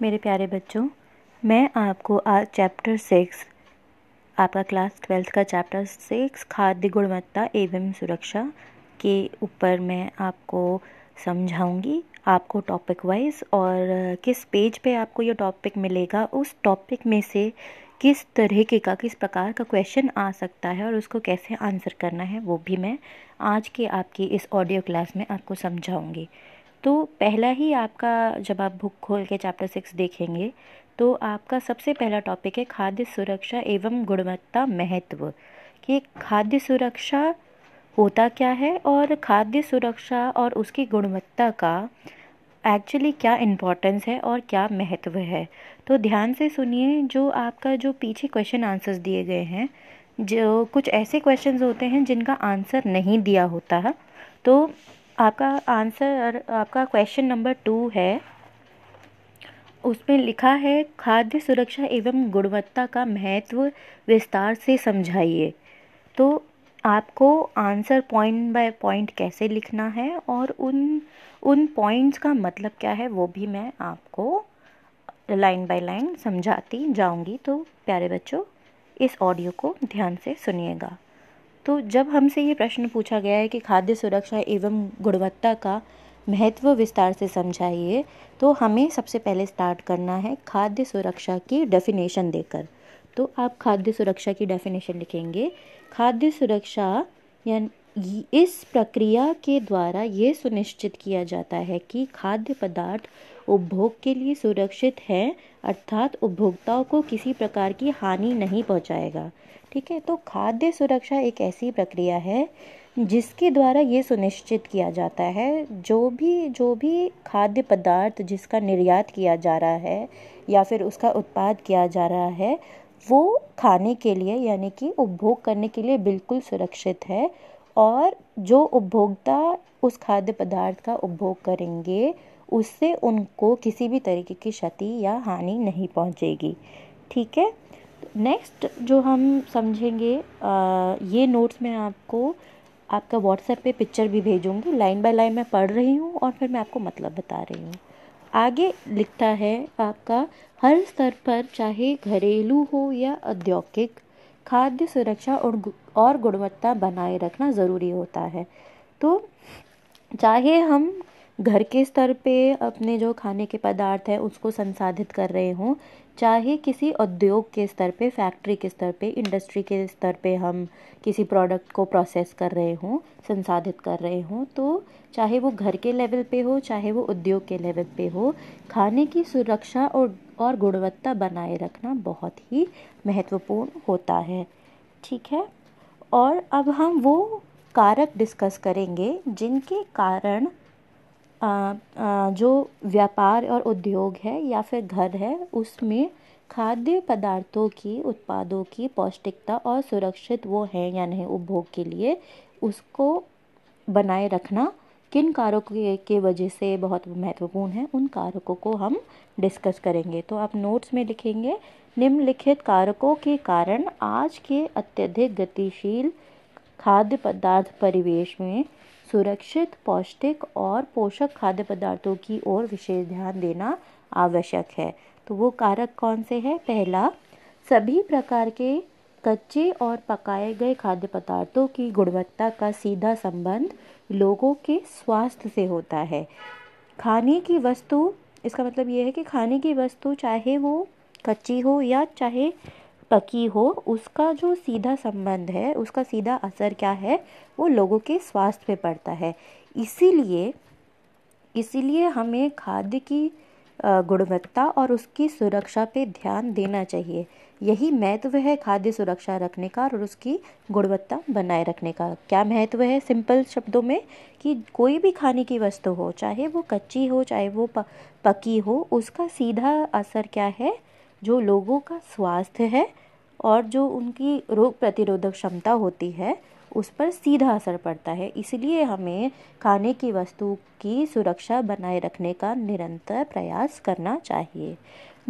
मेरे प्यारे बच्चों, मैं आपको आज चैप्टर सिक्स आपका क्लास ट्वेल्थ का चैप्टर सिक्स खाद्य गुणवत्ता एवं सुरक्षा के ऊपर मैं आपको समझाऊँगी, आपको टॉपिक वाइज और किस पेज पे आपको ये टॉपिक मिलेगा, उस टॉपिक में से किस तरीके का किस प्रकार का क्वेश्चन आ सकता है और उसको कैसे आंसर करना है, वो भी मैं आज के आपकी इस ऑडियो क्लास में आपको समझाऊँगी। तो पहला ही आपका जब आप बुक खोल के चैप्टर सिक्स देखेंगे तो आपका सबसे पहला टॉपिक है खाद्य सुरक्षा एवं गुणवत्ता महत्व। कि खाद्य सुरक्षा होता क्या है और खाद्य सुरक्षा और उसकी गुणवत्ता का एक्चुअली क्या इम्पोर्टेंस है और क्या महत्व है? तो ध्यान से सुनिए जो आपका जो पीछे क्वेश्चन आंसर्स दिए गए हैं, जो कुछ ऐसे क्वेश्चंस होते हैं जिनका आंसर नहीं दिया होता। है तो आपका आंसर आपका क्वेश्चन नंबर टू है। उसमें लिखा है, खाद्य सुरक्षा एवं गुणवत्ता का महत्व विस्तार से समझाइए। तो आपको आंसर पॉइंट बाय पॉइंट कैसे लिखना है और उन उन पॉइंट्स का मतलब क्या है, वो भी मैं आपको लाइन बाय लाइन समझाती जाऊँगी। तो प्यारे बच्चों, इस ऑडियो को ध्यान से सुनिएगा। तो जब हमसे ये प्रश्न पूछा गया है कि खाद्य सुरक्षा एवं गुणवत्ता का महत्व विस्तार से समझाइए तो हमें सबसे पहले स्टार्ट करना है खाद्य सुरक्षा की डेफिनेशन देकर। तो आप खाद्य सुरक्षा की डेफिनेशन लिखेंगे। खाद्य सुरक्षा यानी, इस प्रक्रिया के द्वारा ये सुनिश्चित किया जाता है कि खाद्य पदार्थ उपभोग के लिए सुरक्षित है, अर्थात उपभोक्ताओं को किसी प्रकार की हानि नहीं पहुंचाएगा। ठीक है? तो खाद्य सुरक्षा एक ऐसी प्रक्रिया है जिसके द्वारा ये सुनिश्चित किया जाता है, जो भी जो भी खाद्य पदार्थ जिसका निर्यात किया जा रहा है या फिर उसका उत्पाद किया जा रहा है, वो खाने के लिए, यानी कि उपभोग करने के लिए बिल्कुल सुरक्षित है और जो उपभोक्ता उस खाद्य पदार्थ का उपभोग करेंगे, उससे उनको किसी भी तरीके की क्षति या हानि नहीं पहुंचेगी। ठीक है? नेक्स्ट जो हम समझेंगे ये नोट्स में आपको, आपका व्हाट्सएप पे पिक्चर भी भेजूँगी। लाइन बाय लाइन मैं पढ़ रही हूँ और फिर मैं आपको मतलब बता रही हूँ। आगे लिखता है आपका, हर स्तर पर, चाहे घरेलू हो या औद्योगिक, खाद्य सुरक्षा और और गुणवत्ता बनाए रखना ज़रूरी होता है। तो चाहे हम घर के स्तर पे अपने जो खाने के पदार्थ हैं, उसको संसाधित कर रहे हों चाहे किसी उद्योग के स्तर पे फैक्ट्री के स्तर पे इंडस्ट्री के स्तर पे हम किसी प्रोडक्ट को प्रोसेस कर रहे हों, संसाधित कर रहे हों तो चाहे वो घर के लेवल पे हो, चाहे वो उद्योग के लेवल पे हो, खाने की सुरक्षा और और गुणवत्ता बनाए रखना बहुत ही महत्वपूर्ण होता है। ठीक है? और अब हम वो कारक डिस्कस करेंगे जिनके कारण जो व्यापार और उद्योग है या फिर घर है, उसमें खाद्य पदार्थों की, उत्पादों की पौष्टिकता और सुरक्षित वो है या नहीं उपभोग के लिए, उसको बनाए रखना किन कारकों के वजह से बहुत महत्वपूर्ण है, उन कारकों को हम डिस्कस करेंगे। तो आप नोट्स में लिखेंगे, निम्नलिखित कारकों के कारण आज के अत्यधिक गतिशील खाद्य पदार्थ परिवेश में सुरक्षित, पौष्टिक और पोषक खाद्य पदार्थों की ओर विशेष ध्यान देना आवश्यक है। तो वो कारक कौन से हैं? पहला, सभी प्रकार के कच्चे और पकाए गए खाद्य पदार्थों की गुणवत्ता का सीधा संबंध लोगों के स्वास्थ्य से होता है। खाने की वस्तु, इसका मतलब ये है कि खाने की वस्तु चाहे वो कच्ची हो या चाहे पकी हो, उसका जो सीधा संबंध है, उसका सीधा असर क्या है, वो लोगों के स्वास्थ्य पे पड़ता है। इसीलिए इसीलिए हमें खाद्य की गुणवत्ता और उसकी सुरक्षा पे ध्यान देना चाहिए। यही महत्व है खाद्य सुरक्षा रखने का और उसकी गुणवत्ता बनाए रखने का। क्या महत्व है सिंपल शब्दों में? कि कोई भी खाने की वस्तु हो, चाहे वो कच्ची हो, चाहे वो पकी हो, उसका सीधा असर क्या है? जो लोगों का स्वास्थ्य है और जो उनकी रोग प्रतिरोधक क्षमता होती है, उस पर सीधा असर पड़ता है। इसलिए हमें खाने की वस्तु की सुरक्षा बनाए रखने का निरंतर प्रयास करना चाहिए।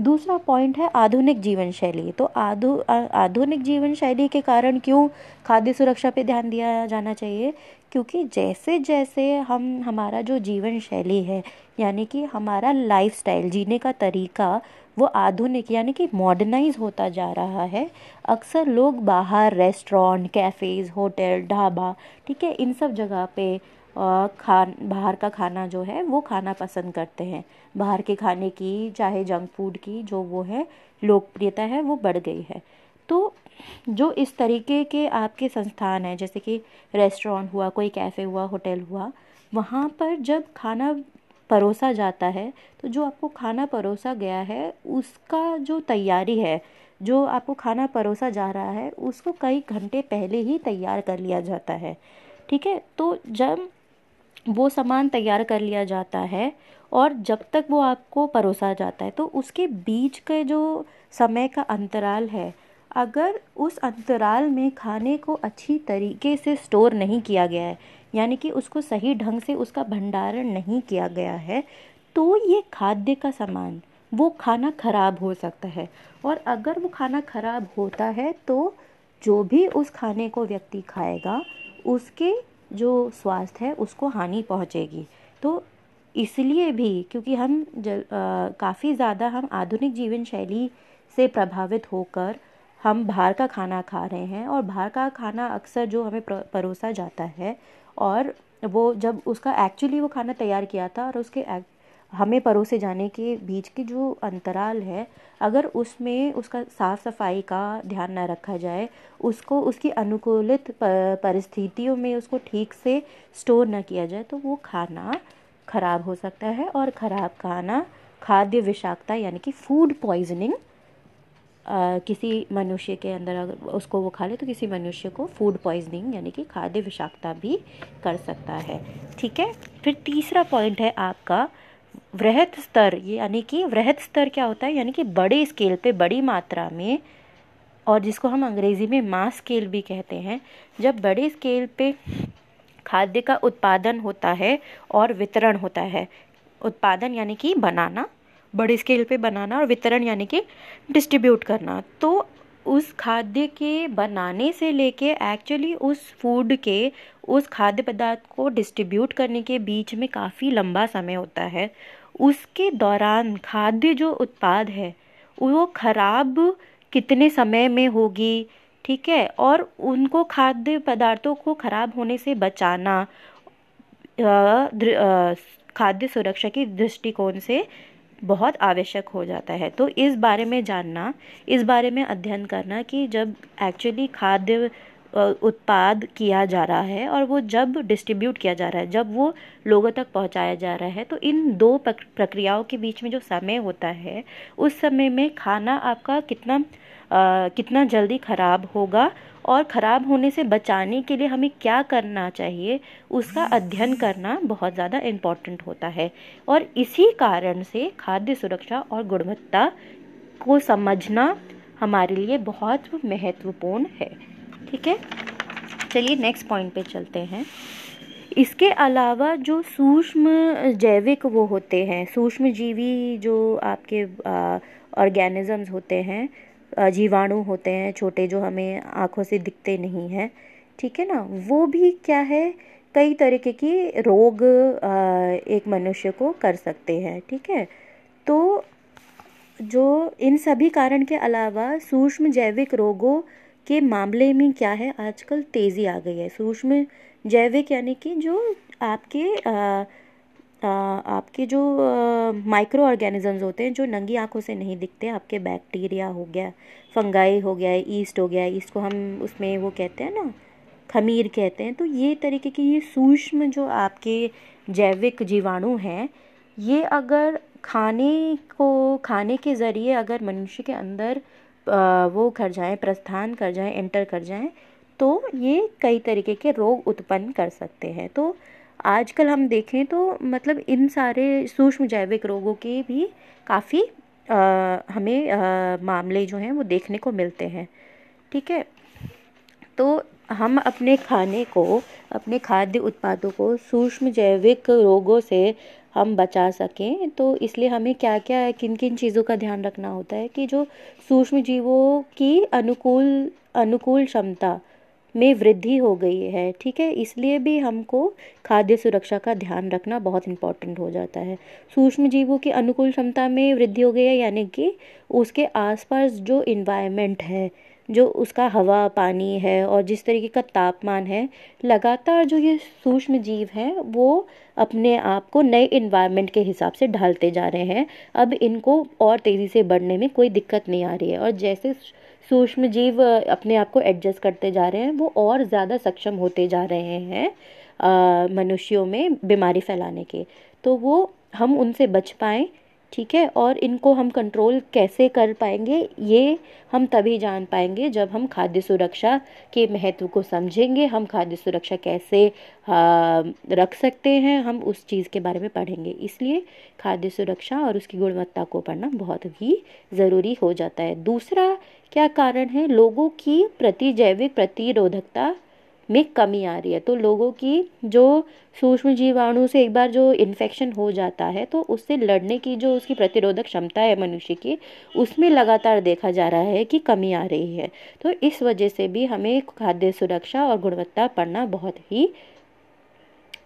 दूसरा पॉइंट है आधुनिक जीवन शैली। तो आधु आधुनिक जीवन शैली के कारण क्यों खाद्य सुरक्षा पे ध्यान दिया जाना चाहिए? क्योंकि जैसे जैसे हम, हमारा जो जीवन शैली है, यानी कि हमारा लाइफस्टाइल जीने का तरीका वो आधुनिक, यानी कि मॉडर्नाइज होता जा रहा है। अक्सर लोग बाहर रेस्टोरेंट कैफ़ेज़ होटल ढाबा, ठीक है, इन सब जगह पे खान, बाहर का खाना जो है, वो खाना पसंद करते हैं। बाहर के खाने की, चाहे जंक फ़ूड की, जो वो है, लोकप्रियता है, वो बढ़ गई है। तो जो इस तरीके के आपके संस्थान हैं, जैसे कि रेस्टोरेंट हुआ, कोई कैफ़े हुआ होटल हुआ, वहाँ पर जब खाना परोसा जाता है तो जो आपको खाना परोसा गया है, उसका जो तैयारी है, जो आपको खाना परोसा जा रहा है, उसको कई घंटे पहले ही तैयार कर लिया जाता है। ठीक है? तो जब वो सामान तैयार कर लिया जाता है और जब तक वो आपको परोसा जाता है तो उसके बीच के जो समय का अंतराल है, अगर उस अंतराल में खाने को अच्छी तरीके से स्टोर नहीं किया गया है यानी कि उसको सही ढंग से उसका भंडारण नहीं किया गया है तो ये खाद्य का सामान, वो खाना खराब हो सकता है। और अगर वो खाना खराब होता है तो जो भी उस खाने को व्यक्ति खाएगा, उसके जो स्वास्थ्य है, उसको हानि पहुँचेगी। तो इसलिए भी, क्योंकि हम काफ़ी ज़्यादा हम आधुनिक जीवन शैली से प्रभावित होकर हम बाहर का खाना खा रहे हैं, और बाहर का खाना अक्सर जो हमें परोसा जाता है और वो जब उसका एक्चुअली वो खाना तैयार किया था और उसके हमें परोसे जाने के बीच की जो अंतराल है, अगर उसमें उसका साफ़ सफ़ाई का ध्यान ना रखा जाए, उसको, उसकी अनुकूलित परिस्थितियों में उसको ठीक से स्टोर ना किया जाए तो वो खाना ख़राब हो सकता है और ख़राब खाना खाद्य विषाक्तता यानी कि फ़ूड पॉइजनिंग किसी मनुष्य के अंदर अगर उसको वो खा ले तो किसी मनुष्य को फ़ूड पॉइजनिंग यानी कि खाद्य विषाक्तता भी कर सकता है। ठीक है? फिर तीसरा पॉइंट है आपका वृहत स्तर। ये यानी कि वृहत स्तर क्या होता है? यानी कि बड़े स्केल पे, बड़ी मात्रा में और जिसको हम अंग्रेज़ी में मास स्केल भी कहते हैं, जब बड़े स्केल पे खाद्य का उत्पादन होता है और वितरण होता है, उत्पादन यानी कि बनाना बड़े स्केल पे बनाना और वितरण यानी कि डिस्ट्रीब्यूट करना। तो उस खाद्य के बनाने से लेके एक्चुअली उस फ़ूड के, उस खाद्य पदार्थ को डिस्ट्रीब्यूट करने के बीच में काफ़ी लंबा समय होता है। उसके दौरान खाद्य जो उत्पाद है, वो खराब कितने समय में होगी, ठीक है? और उनको खाद्य पदार्थों को खराब होने से बचाना खाद्य सुरक्षा की दृष्टिकोण से बहुत आवश्यक हो जाता है। तो इस बारे में जानना इस बारे में अध्ययन करना कि जब एक्चुअली खाद्य उत्पाद किया जा रहा है और वो जब डिस्ट्रीब्यूट किया जा रहा है जब वो लोगों तक पहुँचाया जा रहा है तो इन दो प्रक्रियाओं के बीच में जो समय होता है उस समय में खाना आपका कितना आ, कितना जल्दी ख़राब होगा और ख़राब होने से बचाने के लिए हमें क्या करना चाहिए, उसका अध्ययन करना बहुत ज़्यादा इंपॉर्टेंट होता है। और इसी कारण से खाद्य सुरक्षा और गुणवत्ता को समझना हमारे लिए बहुत महत्वपूर्ण है। ठीक है? चलिए नेक्स्ट पॉइंट पे चलते हैं। इसके अलावा जो सूक्ष्म जैविक वो होते हैं सूक्ष्म जीवी जो आपके ऑर्गेनिजम्स होते हैं जीवाणु होते हैं छोटे जो हमें आँखों से दिखते नहीं हैं ठीक है ना? वो भी क्या है? कई तरीके की रोग एक मनुष्य को कर सकते हैं ठीक है? तो जो इन सभी कारण के अलावा सूक्ष्म जैविक रोगों के मामले में क्या है? आजकल तेज़ी आ गई है। सूक्ष्म जैविक यानी कि जो आपके आ, आपके जो माइक्रो ऑर्गेनिजम्स होते हैं, जो नंगी आँखों से नहीं दिखते, आपके बैक्टीरिया हो गया फंगाई हो गया ईस्ट हो गया ईस्ट को हम उसमें वो कहते हैं ना, खमीर कहते हैं तो ये तरीके की ये सूक्ष्म जो आपके जैविक जीवाणु हैं, ये अगर खाने को, खाने के ज़रिए अगर मनुष्य के अंदर वो कर जाएँ, प्रस्थान कर जाएँ एंटर कर जाएँ तो ये कई तरीके के रोग उत्पन्न कर सकते हैं। तो आजकल हम देखें तो मतलब इन सारे सूक्ष्म जैविक रोगों के भी काफ़ी हमें आ, मामले जो हैं वो देखने को मिलते हैं। ठीक है? तो हम अपने खाने को अपने खाद्य उत्पादों को सूक्ष्म जैविक रोगों से हम बचा सकें तो इसलिए हमें क्या क्या है किन किन चीज़ों का ध्यान रखना होता है कि जो सूक्ष्म जीवों की अनुकूल अनुकूल क्षमता में वृद्धि हो गई है, ठीक है? इसलिए भी हमको खाद्य सुरक्षा का ध्यान रखना बहुत इम्पोर्टेंट हो जाता है। सूक्ष्म जीवों की अनुकूल क्षमता में वृद्धि हो गई है, यानी कि उसके आसपास जो इन्वायरमेंट है, जो उसका हवा, पानी है और जिस तरीके का तापमान है, लगातार जो ये सूक्ष्म जीव हैं, वो अपने आप को नए इन्वायरमेंट के हिसाब से ढालते जा रहे हैं। अब इनको और तेज़ी से बढ़ने में कोई दिक्कत नहीं आ रही है और जैसे सूक्ष्म जीव अपने आप को एडजस्ट करते जा रहे हैं, वो और ज़्यादा सक्षम होते जा रहे हैं मनुष्यों में बीमारी फैलाने के। तो वो हम उनसे बच पाएँ ठीक है? और इनको हम कंट्रोल कैसे कर पाएँगे? ये हम तभी जान पाएँगे जब हम खाद्य सुरक्षा के महत्व को समझेंगे। हम खाद्य सुरक्षा कैसे रख सकते हैं? हम उस चीज़ के बारे में पढ़ेंगे। इसलिए खाद्य सुरक्षा और उसकी गुणवत्ता को पढ़ना बहुत ही ज़रूरी हो जाता है। दूसरा क्या कारण है? लोगों की प्रति जैविक प्रतिरोधकता में कमी आ रही है। तो लोगों की जो सूक्ष्म जीवाणु से एक बार जो इन्फेक्शन हो जाता है तो उससे लड़ने की जो उसकी प्रतिरोधक क्षमता है मनुष्य की, उसमें लगातार देखा जा रहा है कि कमी आ रही है। तो इस वजह से भी हमें खाद्य सुरक्षा और गुणवत्ता पढ़ना बहुत ही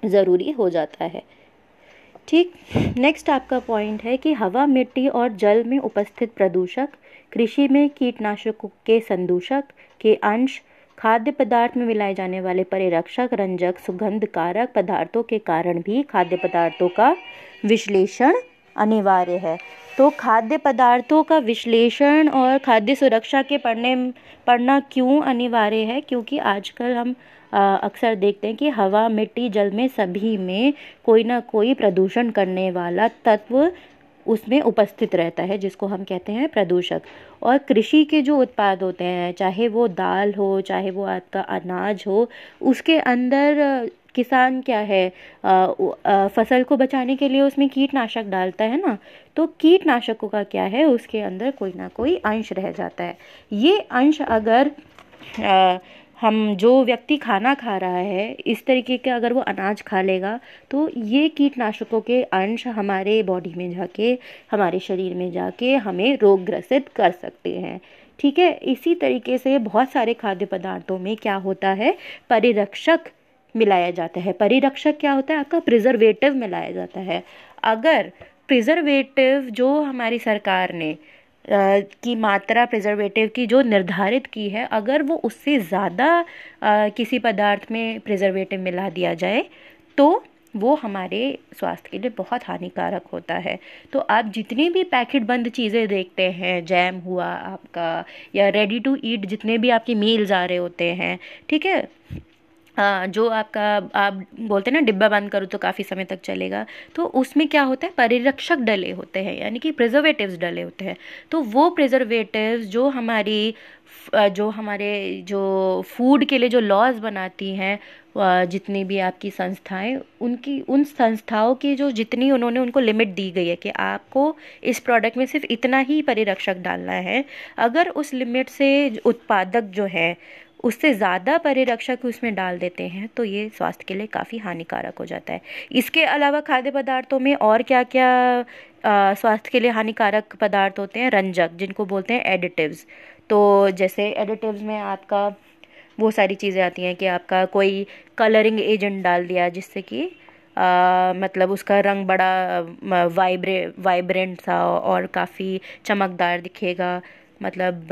ज़रूरी हो जाता है। ठीक नेक्स्ट आपका पॉइंट है कि हवा, मिट्टी और जल में उपस्थित प्रदूषक, कृषि में कीटनाशकों के संदूषक के अंश खाद्य पदार्थ में मिलाए जाने वाले परिरक्षक, रंजक, सुगंध कारक पदार्थों के कारण भी खाद्य पदार्थों का विश्लेषण अनिवार्य है। तो खाद्य पदार्थों का विश्लेषण और खाद्य सुरक्षा के पढ़ने, पढ़ना क्यों अनिवार्य है? क्योंकि आजकल हम अक्सर देखते हैं कि हवा, मिट्टी, जल में सभी में कोई ना कोई प्रदूषण करने वाला तत्व उसमें उपस्थित रहता है जिसको हम कहते हैं प्रदूषक। और कृषि के जो उत्पाद होते हैं चाहे वो दाल हो चाहे वो आपका अनाज हो उसके अंदर किसान क्या है आ, आ, फ़सल को बचाने के लिए उसमें कीटनाशक डालता है ना तो कीटनाशकों का क्या है उसके अंदर कोई ना कोई अंश रह जाता है। ये अंश अगर आ, हम जो व्यक्ति खाना खा रहा है, इस तरीके का अगर वो अनाज खा लेगा तो ये कीटनाशकों के अंश हमारे बॉडी में जाके, हमारे शरीर में जाके हमें रोग ग्रसित कर सकते हैं। ठीक है? इसी तरीके से बहुत सारे खाद्य पदार्थों में क्या होता है? परिरक्षक मिलाया जाता है। परिरक्षक क्या होता है? आपका प्रिजर्वेटिव मिलाया जाता है। अगर प्रिजर्वेटिव जो हमारी सरकार ने की मात्रा प्रिजर्वेटिव की जो निर्धारित की है, अगर वो उससे ज़्यादा किसी पदार्थ में प्रिजर्वेटिव मिला दिया जाए तो वो हमारे स्वास्थ्य के लिए बहुत हानिकारक होता है। तो आप जितनी भी पैकेट बंद चीज़ें देखते हैं जैम हुआ आपका, या रेडी टू ईट जितने भी आपके मील्स आ रहे होते हैं, ठीक है? जो आपका, आप बोलते हैं ना, डिब्बा बंद करो तो काफ़ी समय तक चलेगा। तो उसमें क्या होता है? परिरक्षक डले होते हैं, यानी कि प्रिजर्वेटिव्स डले होते हैं। तो वो प्रिजर्वेटिव्स जो हमारी जो हमारे, जो फ़ूड के लिए जो लॉज बनाती हैं जितनी भी आपकी संस्थाएँ, उनकी, उन संस्थाओं की जो जितनी उन्होंने उनको लिमिट दी गई है कि आपको इस प्रोडक्ट में सिर्फ़ इतना ही परिरक्षक डालना है। अगर उस लिमिट से उत्पादक जो है उससे ज़्यादा परिरक्षक उसमें डाल देते हैं तो ये स्वास्थ्य के लिए काफ़ी हानिकारक हो जाता है। इसके अलावा खाद्य पदार्थों में और क्या क्या स्वास्थ्य के लिए हानिकारक पदार्थ होते हैं? रंजक जिनको बोलते हैं एडिटिव्स तो जैसे एडिटिव्स में आपका वो सारी चीज़ें आती हैं कि आपका कोई कलरिंग एजेंट डाल दिया जिससे कि आ, मतलब उसका रंग बड़ा वाइब्रे वाइब्रेंट सा और काफ़ी चमकदार दिखेगा। मतलब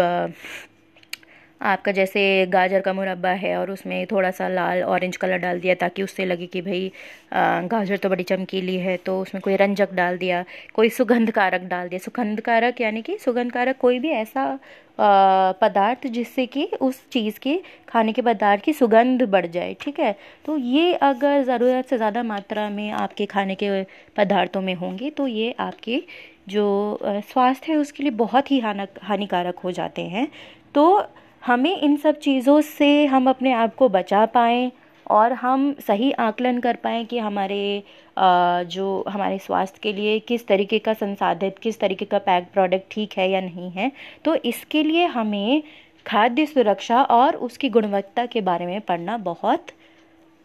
आपका जैसे गाजर का मुरब्बा है और उसमें थोड़ा सा लाल ऑरेंज कलर डाल दिया ताकि उससे लगे कि भाई गाजर तो बड़ी चमकीली है तो उसमें कोई रंजक डाल दिया, कोई सुगंध कारक डाल दिया। सुगंध कारक यानी कि सुगंध कारक कोई भी ऐसा पदार्थ जिससे कि उस चीज़ के खाने के पदार्थ की सुगंध बढ़ जाए, ठीक है? तो ये अगर ज़रूरत से ज़्यादा मात्रा में आपके खाने के पदार्थों में होंगे तो ये आपके जो स्वास्थ्य है, उसके लिए बहुत ही हानिकारक हो जाते हैं। तो हमें इन सब चीज़ों से हम अपने आप को बचा पाएँ और हम सही आकलन कर पाएँ कि हमारे जो हमारे स्वास्थ्य के लिए किस तरीके का संसाधित, किस तरीके का पैक प्रोडक्ट ठीक है या नहीं है तो इसके लिए हमें खाद्य सुरक्षा और उसकी गुणवत्ता के बारे में पढ़ना बहुत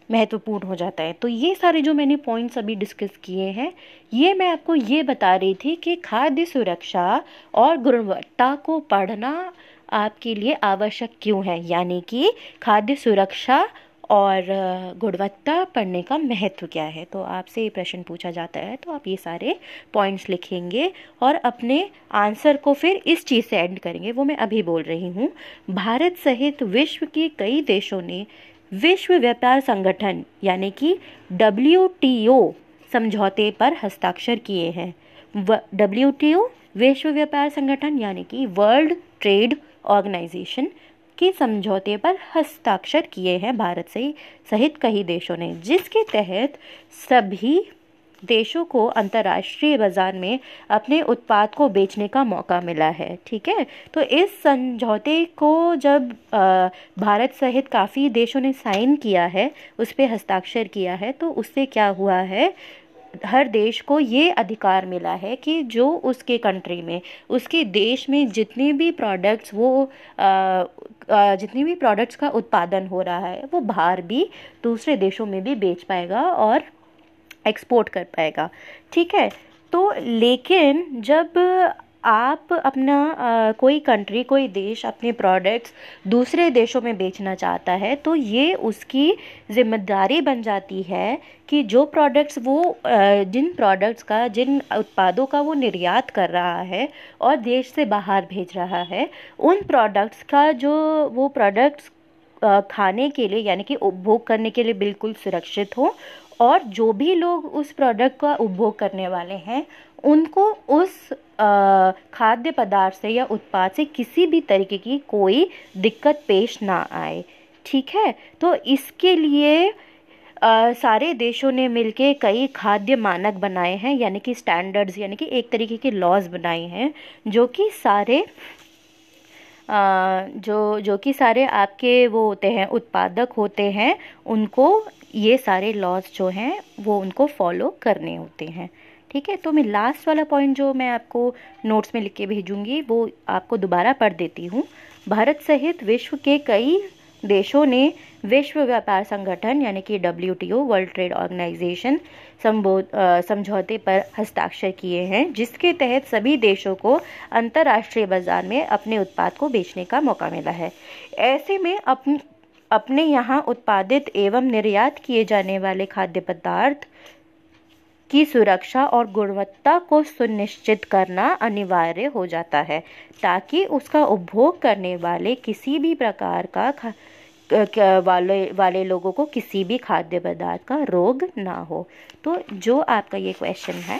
महत्वपूर्ण हो जाता है। तो ये सारे जो मैंने पॉइंट्स अभी डिस्कस किए हैं, ये मैं आपको ये बता रही थी कि खाद्य सुरक्षा और गुणवत्ता को पढ़ना आपके लिए आवश्यक क्यों है? यानी कि खाद्य सुरक्षा और गुणवत्ता पढ़ने का महत्व क्या है? तो आपसे ये प्रश्न पूछा जाता है तो आप ये सारे पॉइंट्स लिखेंगे और अपने आंसर को फिर इस चीज़ से एंड करेंगे। वो मैं अभी बोल रही हूँ। भारत सहित विश्व के कई देशों ने विश्व व्यापार संगठन, यानी कि डब्ल्यूटीओ समझौते पर हस्ताक्षर किए हैं। डब्ल्यू विश्व व्यापार संगठन, यानी कि वर्ल्ड ट्रेड ऑर्गेनाइजेशन के समझौते पर हस्ताक्षर किए हैं भारत से सहित कई देशों ने, जिसके तहत सभी देशों को अंतर्राष्ट्रीय बाज़ार में अपने उत्पाद को बेचने का मौका मिला है, ठीक है? तो इस समझौते को जब भारत सहित काफ़ी देशों ने साइन किया है, उस पर हस्ताक्षर किया है तो उससे क्या हुआ है हर देश को ये अधिकार मिला है कि जो उसके कंट्री में, उसके देश में जितने भी प्रोडक्ट्स वो जितने भी प्रोडक्ट्स का उत्पादन हो रहा है, वो बाहर भी दूसरे देशों में भी बेच पाएगा और एक्सपोर्ट कर पाएगा। ठीक है? तो लेकिन जब आप अपना कोई कंट्री कोई देश, अपने प्रोडक्ट्स दूसरे देशों में बेचना चाहता है तो ये उसकी ज़िम्मेदारी बन जाती है कि जो प्रोडक्ट्स वो जिन प्रोडक्ट्स का, जिन उत्पादों का वो निर्यात कर रहा है और देश से बाहर भेज रहा है, उन प्रोडक्ट्स का जो वो प्रोडक्ट्स खाने के लिए, यानी कि उपभोग करने के लिए बिल्कुल सुरक्षित हो और जो भी लोग उस प्रोडक्ट का उपभोग करने वाले हैं उनको उस खाद्य पदार्थ से या उत्पाद से किसी भी तरीके की कोई दिक्कत पेश ना आए ठीक है? तो इसके लिए आ, सारे देशों ने मिलके कई खाद्य मानक बनाए हैं यानी कि स्टैंडर्ड्स यानी कि एक तरीके के लॉज बनाए हैं जो कि सारे आ, जो जो कि सारे आपके वो होते हैं उत्पादक होते हैं उनको ये सारे लॉज जो हैं वो उनको फॉलो करने होते हैं। ठीक है? तो मैं लास्ट वाला पॉइंट जो मैं आपको नोट्स में लिख के भेजूँगी, वो आपको दोबारा पढ़ देती हूँ। भारत सहित विश्व के कई देशों ने विश्व व्यापार संगठन, यानी कि डब्ल्यूटीओ वर्ल्ड ट्रेड ऑर्गेनाइजेशन संबोध समझौते पर हस्ताक्षर किए हैं, जिसके तहत सभी देशों को अंतर्राष्ट्रीय बाज़ार में अपने उत्पाद को बेचने का मौका मिला है। ऐसे में अपने अपने यहाँ उत्पादित एवं निर्यात किए जाने वाले खाद्य पदार्थ की सुरक्षा और गुणवत्ता को सुनिश्चित करना अनिवार्य हो जाता है, ताकि उसका उपभोग करने वाले किसी भी प्रकार का वाले वाले लोगों को किसी भी खाद्य पदार्थ का रोग ना हो। तो जो आपका ये क्वेश्चन है,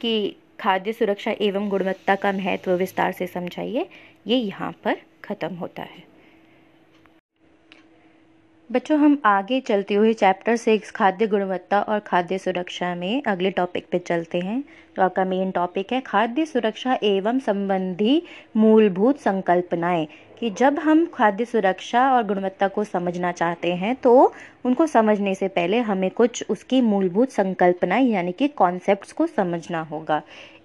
कि खाद्य सुरक्षा एवं गुणवत्ता का महत्व विस्तार से समझाइए, ये यहाँ पर ख़त्म होता है। बच्चों, हम आगे चलते हुए चैप्टर सिक्स खाद्य गुणवत्ता और खाद्य सुरक्षा में अगले टॉपिक पे चलते हैं, जो आपका मेन टॉपिक है, खाद्य सुरक्षा एवं संबंधी मूलभूत संकल्पनाएँ। कि जब हम खाद्य सुरक्षा और गुणवत्ता को समझना चाहते हैं तो उनको समझने से पहले हमें कुछ उसकी मूलभूत संकल्पनाएँ, यानी कि कॉन्सेप्ट्स को समझना होगा।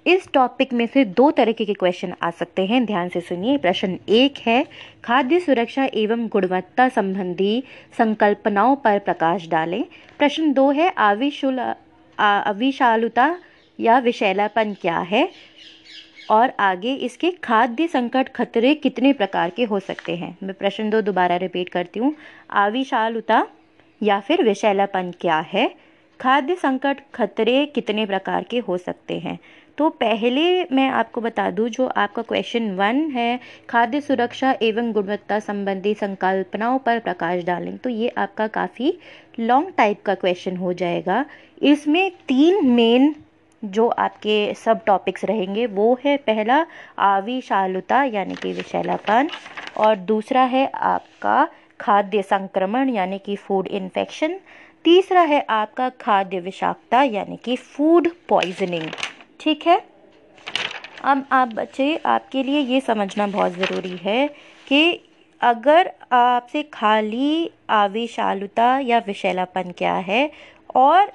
इस टॉपिक में से दो तरीके के क्वेश्चन आ सकते हैं। ध्यान से सुनिए, प्रश्न एक है, खाद्य सुरक्षा एवं गुणवत्ता संबंधी संकल्पनाओं पर प्रकाश डालें। प्रश्न दो है, आविशुल अविशालुता या विशैलापन क्या है? और आगे इसके खाद्य संकट खतरे कितने प्रकार के हो सकते हैं? मैं प्रश्न दो दोबारा रिपीट करती हूँ। आविशालुता या फिर विशैलापन क्या है? खाद्य संकट खतरे कितने प्रकार के हो सकते हैं? तो पहले मैं आपको बता दूँ, जो आपका क्वेश्चन वन है, खाद्य सुरक्षा एवं गुणवत्ता संबंधी संकल्पनाओं पर प्रकाश डालें तो ये आपका काफ़ी लॉन्ग टाइप का क्वेश्चन हो जाएगा। इसमें तीन मेन जो आपके सब टॉपिक्स रहेंगे, वो है पहला, आविशालुता यानी कि विशैलापन और दूसरा है आपका खाद्य संक्रमण यानी कि फ़ूड इन्फेक्शन तीसरा है आपका खाद्य विषाक्तता यानी कि फ़ूड पॉइजनिंग ठीक है? अब आप बच्चे, आपके लिए ये समझना बहुत ज़रूरी है कि अगर आपसे खाली आवेशालुता या विशैलापन क्या है और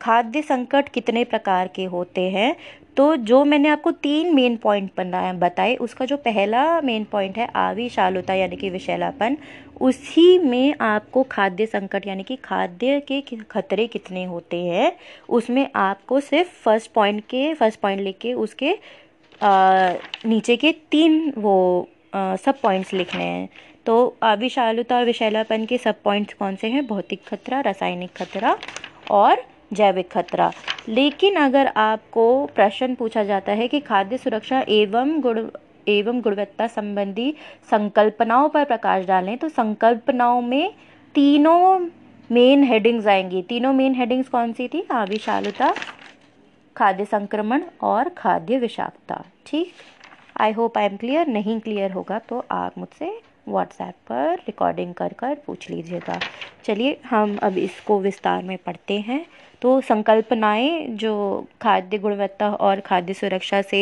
खाद्य संकट कितने प्रकार के होते हैं तो जो मैंने आपको तीन मेन पॉइंट बताए, उसका जो पहला मेन पॉइंट है आविशालुता यानी कि विशैलापन उसी में आपको खाद्य संकट यानी कि खाद्य के खतरे कितने होते हैं उसमें आपको सिर्फ़ फ़र्स्ट पॉइंट के फ़र्स्ट पॉइंट लेके उसके आ, नीचे के तीन वो आ, सब पॉइंट्स लिखने हैं। तो अविशालुता और विशैलापन के सब पॉइंट्स कौन से हैं? भौतिक खतरा रासायनिक खतरा और जैविक खतरा। लेकिन अगर आपको प्रश्न पूछा जाता है कि खाद्य सुरक्षा एवं गुण एवं गुणवत्ता संबंधी संकल्पनाओं पर प्रकाश डालें तो संकल्पनाओं में तीनों मेन हेडिंग्स आएँगी। तीनों मेन हेडिंग्स कौन सी थी? आविशालुता, खाद्य संक्रमण और खाद्य विषाक्तता। ठीक? I hope I am clear नहीं क्लियर होगा तो आप मुझसे व्हाट्सएप पर रिकॉर्डिंग कर कर पूछ लीजिएगा। चलिए, हम अब इसको विस्तार में पढ़ते हैं। तो संकल्पनाएँ जो खाद्य गुणवत्ता और खाद्य सुरक्षा से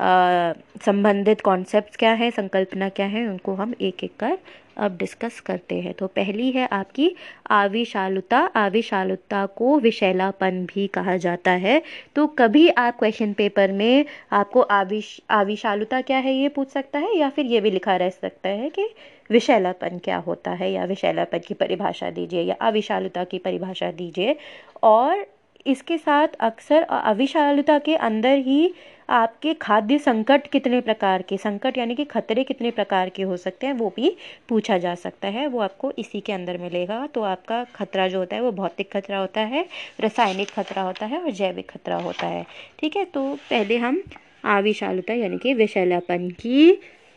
संबंधित कॉन्सेप्ट्स क्या है, संकल्पना क्या है, उनको हम एक एक कर अब डिस्कस करते हैं। तो पहली है आपकी आविशालुता। आविशालुता को विशैलापन भी कहा जाता है। तो कभी आप क्वेश्चन पेपर में आपको आविश, आविशालुता क्या है ये पूछ सकता है या फिर ये भी लिखा रह सकता है कि विशैलापन क्या होता है या विशैलापन की परिभाषा दीजिए या अविशालुता की परिभाषा दीजिए? और इसके साथ अक्सर अविशालुता के अंदर ही आपके खाद्य संकट कितने प्रकार के, संकट यानी कि खतरे कितने प्रकार के हो सकते हैं, वो भी पूछा जा सकता है। वो आपको इसी के अंदर मिलेगा। तो आपका खतरा जो होता है, वो भौतिक खतरा होता है, रासायनिक खतरा होता है और जैविक खतरा होता है। ठीक है तो पहले हम आविशालुता यानी कि विषैलापन की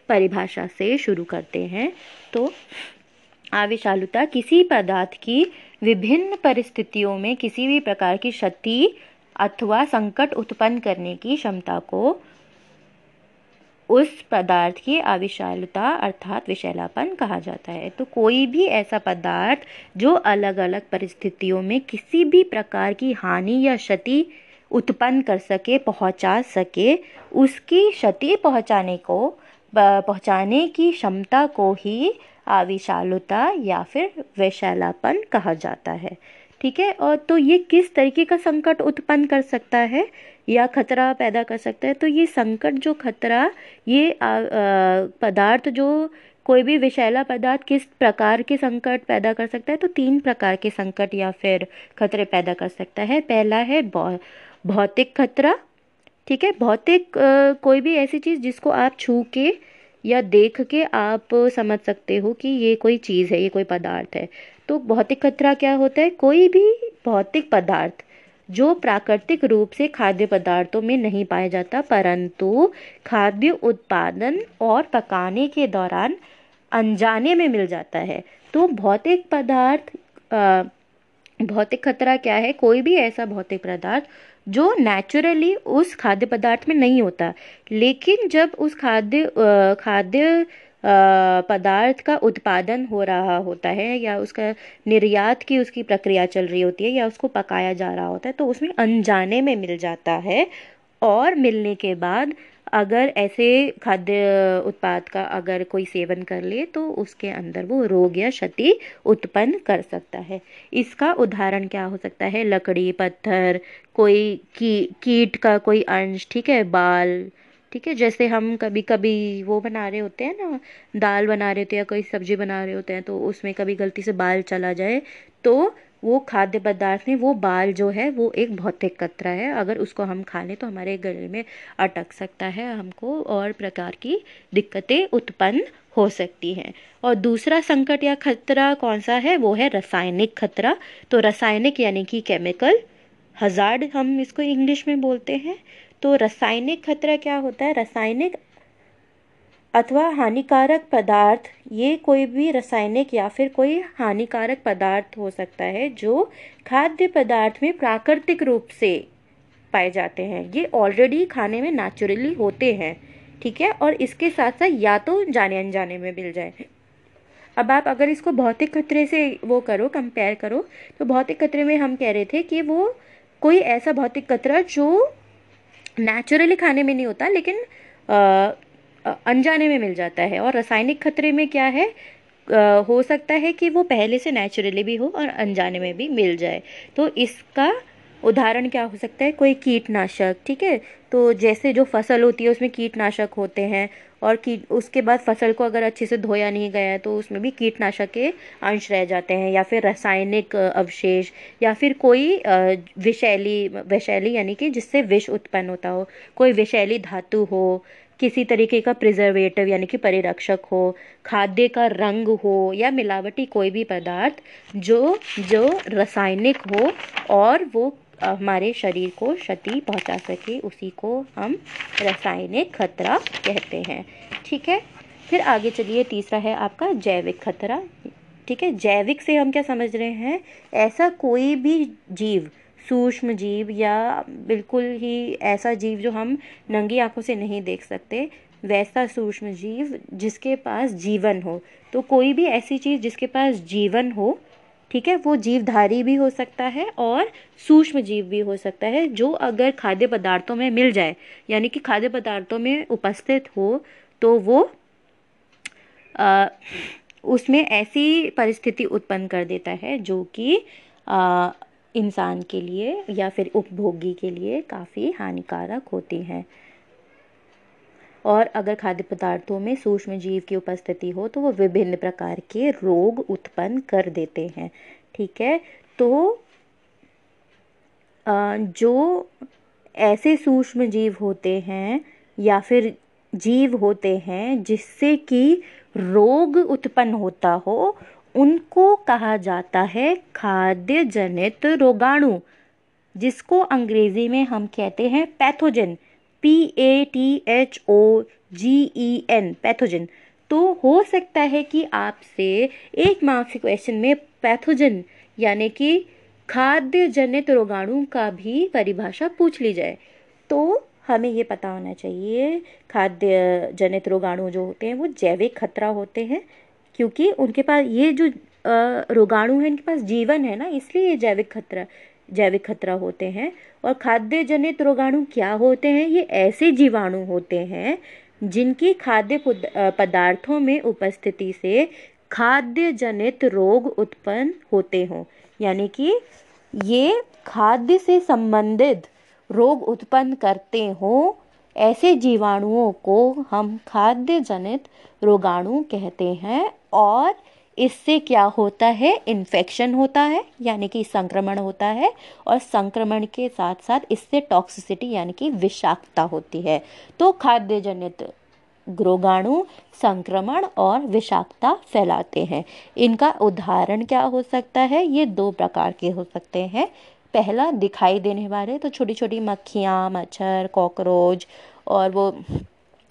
परिभाषा से शुरू करते हैं। तो आविशालुता किसी पदार्थ की विभिन्न परिस्थितियों में किसी भी प्रकार की क्षति अथवा संकट उत्पन्न करने की क्षमता को उस पदार्थ की आविशालता अर्थात विशैलापन कहा जाता है। तो कोई भी ऐसा पदार्थ जो अलग अलग परिस्थितियों में किसी भी प्रकार की हानि या क्षति उत्पन्न कर सके, पहुँचा सके, उसकी क्षति पहुँचाने को पहुँचाने की क्षमता को ही आविशालुता या फिर वैशालापन कहा जाता है। ठीक है? और तो ये किस तरीके का संकट उत्पन्न कर सकता है या खतरा पैदा कर सकता है? तो ये संकट जो खतरा, ये पदार्थ जो कोई भी विषैला पदार्थ किस प्रकार के संकट पैदा कर सकता है? तो तीन प्रकार के संकट या फिर खतरे पैदा कर सकता है। पहला है भौतिक खतरा। ठीक है? भौतिक कोई भी ऐसी चीज़ जिसको आप छू के या देख के आप समझ सकते हो कि ये कोई चीज़ है, ये कोई पदार्थ है। तो भौतिक खतरा क्या होता है? कोई भी भौतिक पदार्थ जो प्राकृतिक रूप से खाद्य पदार्थों में नहीं पाया जाता, परंतु खाद्य उत्पादन और पकाने के दौरान अनजाने में मिल जाता है। तो भौतिक पदार्थ भौतिक खतरा क्या है? कोई भी ऐसा भौतिक पदार्थ जो नेचुरली उस खाद्य पदार्थ में नहीं होता। लेकिन जब उस खाद्य खाद्य पदार्थ का उत्पादन हो रहा होता है या उसका निर्यात की उसकी प्रक्रिया चल रही होती है या उसको पकाया जा रहा होता है तो उसमें अनजाने में मिल जाता है और मिलने के बाद अगर ऐसे खाद्य उत्पाद का अगर कोई सेवन कर ले तो उसके अंदर वो रोग या क्षति उत्पन्न कर सकता है। इसका उदाहरण क्या हो सकता है? लकड़ी, पत्थर, कोई की, कीट का कोई अंश, ठीक है? बाल, ठीक है? जैसे हम कभी कभी वो बना रहे होते हैं ना, दाल बना रहे होते हैं या कोई सब्ज़ी बना रहे होते हैं तो उसमें कभी गलती से बाल चला जाए तो वो खाद्य पदार्थ में वो बाल जो है, वो एक भौतिक कतरा है। अगर उसको हम खा लें तो हमारे गले में अटक सकता है हमको और प्रकार की दिक्कतें उत्पन्न हो सकती हैं। और दूसरा संकट या खतरा कौन सा है? वो है रासायनिक खतरा। तो रासायनिक यानी कि केमिकल हजार्ड हम इसको इंग्लिश में बोलते हैं। तो रासायनिक खतरा क्या होता है? रासायनिक अथवा हानिकारक पदार्थ, ये कोई भी रासायनिक या फिर कोई हानिकारक पदार्थ हो सकता है जो खाद्य पदार्थ में प्राकृतिक रूप से पाए जाते हैं। ये ऑलरेडी खाने में नेचुरली होते हैं, ठीक है? और इसके साथ साथ या तो जाने अनजाने में मिल जाए। अब आप अगर इसको भौतिक खतरे से वो करो कंपेयर करो तो भौतिक खतरे में हम कह रहे थे कि वो कोई ऐसा भौतिक खतरा जो नेचुरली खाने में नहीं होता, लेकिन अनजाने में मिल जाता है। और रासायनिक खतरे में क्या है? हो सकता है कि वो पहले से नेचुरली भी हो और अनजाने में भी मिल जाए। तो इसका उदाहरण क्या हो सकता है? कोई कीटनाशक, ठीक है? तो जैसे जो फ़सल होती है, उसमें कीटनाशक होते हैं और की, उसके बाद फ़सल को अगर अच्छे से धोया नहीं गया है तो उसमें भी कीटनाशक के अंश रह जाते हैं या फिर रासायनिक अवशेष या फिर कोई विषैली विषैली यानी कि जिससे विष उत्पन्न होता हो। कोई विषैली धातु हो किसी तरीके का प्रिजर्वेटिव यानी कि परिरक्षक हो, खाद्य का रंग हो, या मिलावटी कोई भी पदार्थ जो जो रासायनिक हो और वो हमारे शरीर को क्षति पहुँचा सके, उसी को हम रासायनिक खतरा कहते हैं। ठीक है? फिर आगे चलिए, तीसरा है आपका जैविक खतरा। ठीक है? जैविक से हम क्या समझ रहे हैं? ऐसा कोई भी जीव सूक्ष्म जीव या बिल्कुल ही ऐसा जीव जो हम नंगी आँखों से नहीं देख सकते वैसा सूक्ष्म जीव जिसके पास जीवन हो। तो कोई भी ऐसी चीज़ जिसके पास जीवन हो ठीक है वो जीवधारी भी हो सकता है और सूक्ष्म जीव भी हो सकता है जो अगर खाद्य पदार्थों में मिल जाए यानी कि खाद्य पदार्थों में उपस्थित हो तो वो आ, उसमें ऐसी परिस्थिति उत्पन्न कर देता है जो कि इंसान के लिए या फिर उपभोगी के लिए काफ़ी हानिकारक होती हैं। और अगर खाद्य पदार्थों में सूक्ष्म जीव की उपस्थिति हो तो वो विभिन्न प्रकार के रोग उत्पन्न कर देते हैं। ठीक है? तो जो ऐसे सूक्ष्म जीव होते हैं या फिर जीव होते हैं जिससे कि रोग उत्पन्न होता हो उनको कहा जाता है खाद्य जनित रोगाणु, जिसको अंग्रेज़ी में हम कहते हैं pathogen P A T H O G E N pathogen तो हो सकता है कि आपसे एक मार्क्स क्वेश्चन में पैथोजन यानी कि खाद्य जनित रोगाणु का भी परिभाषा पूछ ली जाए। तो हमें ये पता होना चाहिए खाद्य जनित रोगाणु जो होते हैं वो जैविक खतरा होते हैं क्योंकि उनके पास, ये जो रोगाणु है, इनके पास जीवन है ना, इसलिए ये जैविक खतरा जैविक खतरा होते हैं। और खाद्य जनित रोगाणु क्या होते हैं? ये ऐसे जीवाणु होते हैं, जिनकी खाद्य पदार्थों में उपस्थिति से खाद्य जनित रोग उत्पन्न होते हों। यानी कि ये खाद्य से संबंधित रोग उत्पन्न करते हों ऐसे जीवाणुओं को हम खाद्य जनित रोगाणु कहते हैं और इससे क्या होता है? इन्फेक्शन होता है, यानी कि संक्रमण होता है और संक्रमण के साथ साथ इससे टॉक्सिसिटी यानी कि विषाक्तता होती है। तो खाद्य जनित रोगाणु संक्रमण और विषाक्तता फैलाते हैं। इनका उदाहरण क्या हो सकता है? ये दो प्रकार के हो सकते हैं। पहला दिखाई देने वाले तो छोटी छोटी मक्खियाँ, मच्छर, कॉकरोच और वो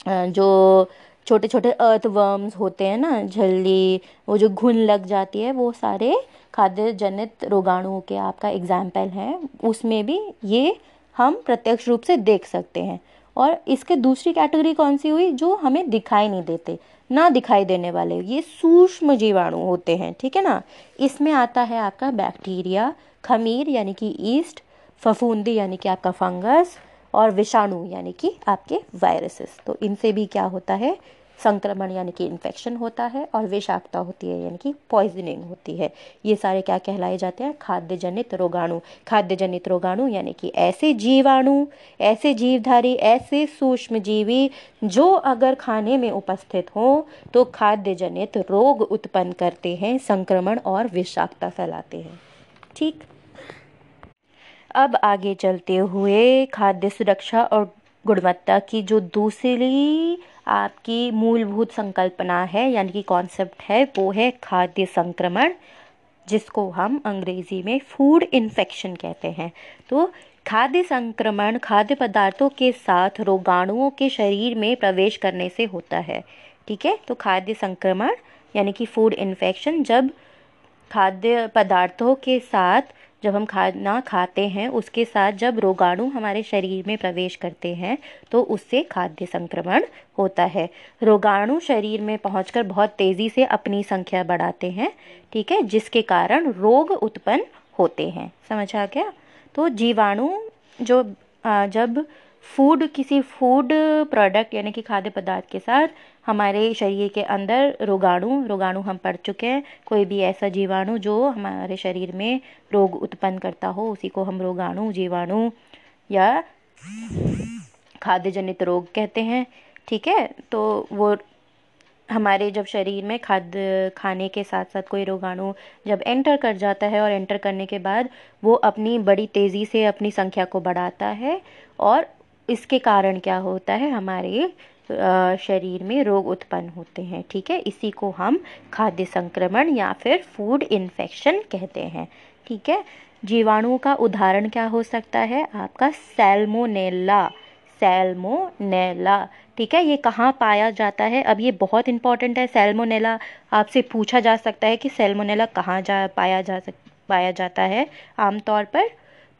जो छोटे छोटे अर्थवर्म्स होते हैं ना, झल्ली, वो जो घुन लग जाती है, वो सारे खाद्य जनित रोगाणुओं के आपका एग्ज़ाम्पल हैं। उसमें भी ये हम प्रत्यक्ष रूप से देख सकते हैं। और इसके दूसरी कैटेगरी कौन सी हुई? जो हमें दिखाई नहीं देते, ना दिखाई देने वाले। ये सूक्ष्म जीवाणु होते हैं, ठीक है ना? इसमें आता है आपका बैक्टीरिया खमीर, यानी कि ईस्ट फफूंदी, यानी कि आपका फंगस और विषाणु, यानी कि आपके वायरसेस तो इनसे भी क्या होता है? संक्रमण, यानी कि इन्फेक्शन होता है और विषाक्तता होती है, यानी कि पॉइजनिंग होती है. ये सारे क्या कहलाए जाते हैं? खाद्य जनित रोगाणु. खाद्य जनित रोगाणु, यानी कि ऐसे जीवाणु, ऐसे जीवधारी, ऐसे सूक्ष्म जीवी जो अगर खाने में उपस्थित हो तो खाद्य जनित रोग उत्पन्न करते हैं, संक्रमण और विषाक्तता फैलाते हैं. ठीक? अब आगे चलते हुए खाद्य सुरक्षा और गुणवत्ता की जो दूसरी आपकी मूलभूत संकल्पना है, यानी कि कॉन्सेप्ट है, वो है खाद्य संक्रमण, जिसको हम अंग्रेज़ी में फ़ूड इन्फेक्शन कहते हैं। तो खाद्य संक्रमण खाद्य पदार्थों के साथ रोगाणुओं के शरीर में प्रवेश करने से होता है, ठीक है? तो खाद्य संक्रमण, यानी कि फ़ूड इन्फेक्शन जब खाद्य पदार्थों के साथ जब हम खाना खाते हैं, उसके साथ जब रोगाणु हमारे शरीर में प्रवेश करते हैं तो उससे खाद्य संक्रमण होता है। रोगाणु शरीर में पहुंचकर बहुत तेज़ी से अपनी संख्या बढ़ाते हैं, ठीक है, जिसके कारण रोग उत्पन्न होते हैं। समझ आ गया? तो जीवाणु जो जब फ़ूड किसी फ़ूड प्रोडक्ट यानी कि खाद्य पदार्थ के साथ हमारे शरीर के अंदर रोगाणु रोगाणु हम पढ़ चुके हैं। कोई भी ऐसा जीवाणु जो हमारे शरीर में रोग उत्पन्न करता हो, उसी को हम रोगाणु, जीवाणु या खाद्य जनित रोग कहते हैं, ठीक है? तो वो हमारे जब शरीर में खाद्य खाने के साथ साथ कोई रोगाणु जब एंटर कर जाता है और एंटर करने के बाद वो अपनी बड़ी तेज़ी से अपनी संख्या को बढ़ाता है और इसके कारण क्या होता है? हमारे शरीर में रोग उत्पन्न होते हैं, ठीक है? इसी को हम खाद्य संक्रमण या फिर फ़ूड इन्फेक्शन कहते हैं, ठीक है? जीवाणुओं का उदाहरण क्या हो सकता है? आपका सैल्मोनेला सैल्मोनेला ठीक है? ये कहाँ पाया जाता है? अब ये बहुत इंपॉर्टेंट है सैल्मोनेला आपसे पूछा जा सकता है कि सैल्मोनेला कहाँ जा, पाया जा सक, पाया जाता है? आमतौर पर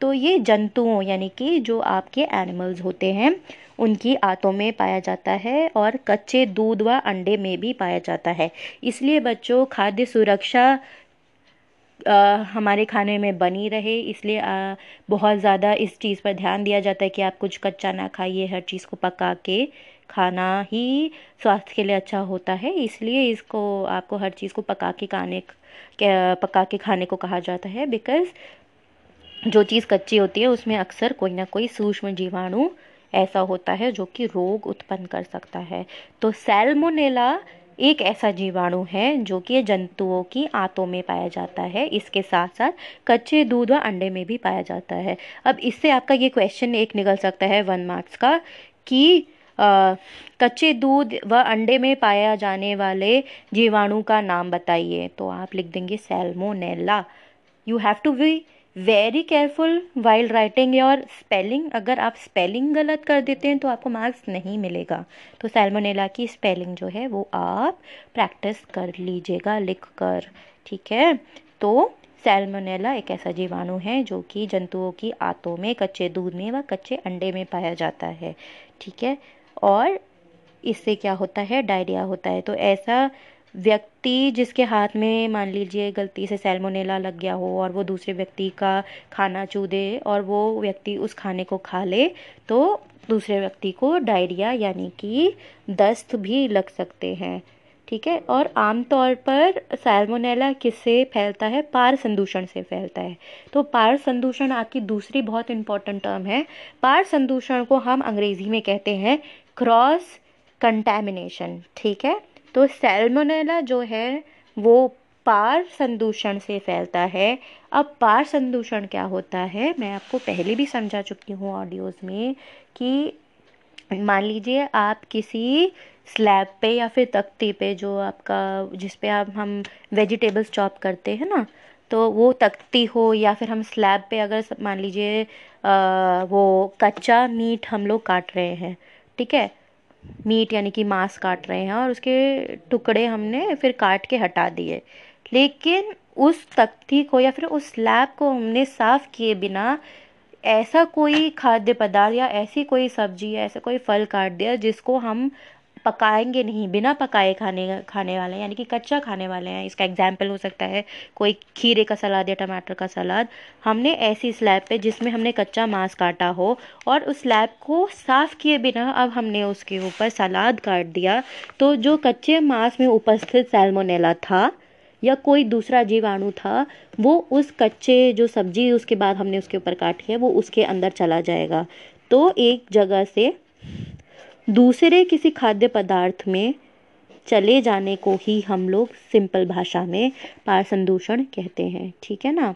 तो ये जंतुओं यानी कि जो आपके एनिमल्स होते हैं उनकी आंतों में पाया जाता है और कच्चे दूध व अंडे में भी पाया जाता है। इसलिए बच्चों खाद्य सुरक्षा आ, हमारे खाने में बनी रहे। इसलिए आ, बहुत ज़्यादा इस चीज़ पर ध्यान दिया जाता है कि आप कुछ कच्चा ना खाइए हर चीज़ को पका के खाना ही स्वास्थ्य के लिए अच्छा होता है। इसलिए इसको आपको हर चीज़ को पका के खाने पका के खाने को कहा जाता है बिकॉज़ जो चीज़ कच्ची होती है उसमें अक्सर कोई ना कोई सूक्ष्म जीवाणु ऐसा होता है जो कि रोग उत्पन्न कर सकता है। तो सैल्मोनेला एक ऐसा जीवाणु है जो कि जंतुओं की आंतों में पाया जाता है। इसके साथ साथ कच्चे दूध व अंडे में भी पाया जाता है। अब इससे आपका ये क्वेश्चन एक निकल सकता है वन मार्क्स का कि आ, कच्चे दूध व अंडे में पाया जाने वाले जीवाणु का नाम बताइए। तो आप लिख देंगे salmonella you have to be very careful while writing your spelling अगर आप स्पेलिंग गलत कर देते हैं तो आपको मार्क्स नहीं मिलेगा। तो सैल्मोनेला की स्पेलिंग जो है, वो आप प्रैक्टिस कर लीजिएगा, लिख कर। ठीक है? तो सैल्मोनेला एक ऐसा जीवाणु है, जो कि जंतुओं की आंतों में, कच्चे दूध में व कच्चे अंडे में पाया जाता है। ठीक है? और इससे क्या होता है? डायरिया होता है। तो ऐसा व्यक्ति जिसके हाथ में मान लीजिए गलती से सैल्मोनेला लग गया हो और वो दूसरे व्यक्ति का खाना चू दे और वो व्यक्ति उस खाने को खा ले तो दूसरे व्यक्ति को डायरिया यानी कि दस्त भी लग सकते हैं। ठीक है? और आमतौर पर सैल्मोनेला किससे फैलता है? पार संदूषण से फैलता है। तो पार संदूषण आपकी दूसरी बहुत इंपॉर्टेंट टर्म है। पार संदूषण को हम अंग्रेज़ी में कहते हैं क्रॉस कंटेमिनेशन ठीक है? तो सैल्मोनेला जो है, वो पार संदूषण से फैलता है। अब पार संदूषण क्या होता है? मैं आपको पहले भी समझा चुकी हूँ ऑडियोज़ में कि मान लीजिए आप किसी स्लैब पे या फिर तख्ती पे जो आपका, जिस पे आप, हम वेजिटेबल्स चॉप करते हैं ना तो वो तख्ती हो या फिर हम स्लैब पे अगर मान लीजिए वो कच्चा मीट हम लोग काट रहे हैं, ठीक है? मीट यानी कि मांस काट रहे हैं और उसके टुकड़े हमने फिर काट के हटा दिए। लेकिन उस तख्ती को या फिर उस स्लैब को हमने साफ़ किए बिना ऐसा कोई खाद्य पदार्थ या ऐसी कोई सब्ज़ी या ऐसा कोई फल काट दिया जिसको हम पकाएँगे नहीं, बिना पकाए खाने खाने वाले हैं, यानी कि कच्चा खाने वाले हैं। इसका एग्ज़ाम्पल हो सकता है, कोई खीरे का सलाद या टमाटर का सलाद। हमने ऐसी स्लैब पे जिसमें हमने कच्चा मांस काटा हो, और उस स्लैब को साफ़ किए बिना अब हमने उसके ऊपर सलाद काट दिया। तो जो कच्चे मांस में उपस्थित सैल्मोनेला था, या कोई दूसरा जीवाणु था, वो उस कच्चे जो सब्ज़ी उसके बाद हमने उसके ऊपर काटी है, वो उसके अंदर चला जाएगा। तो एक जगह से दूसरे किसी खाद्य पदार्थ में चले जाने को ही हम लोग सिंपल भाषा में पार संदूषण कहते हैं। ठीक है ना?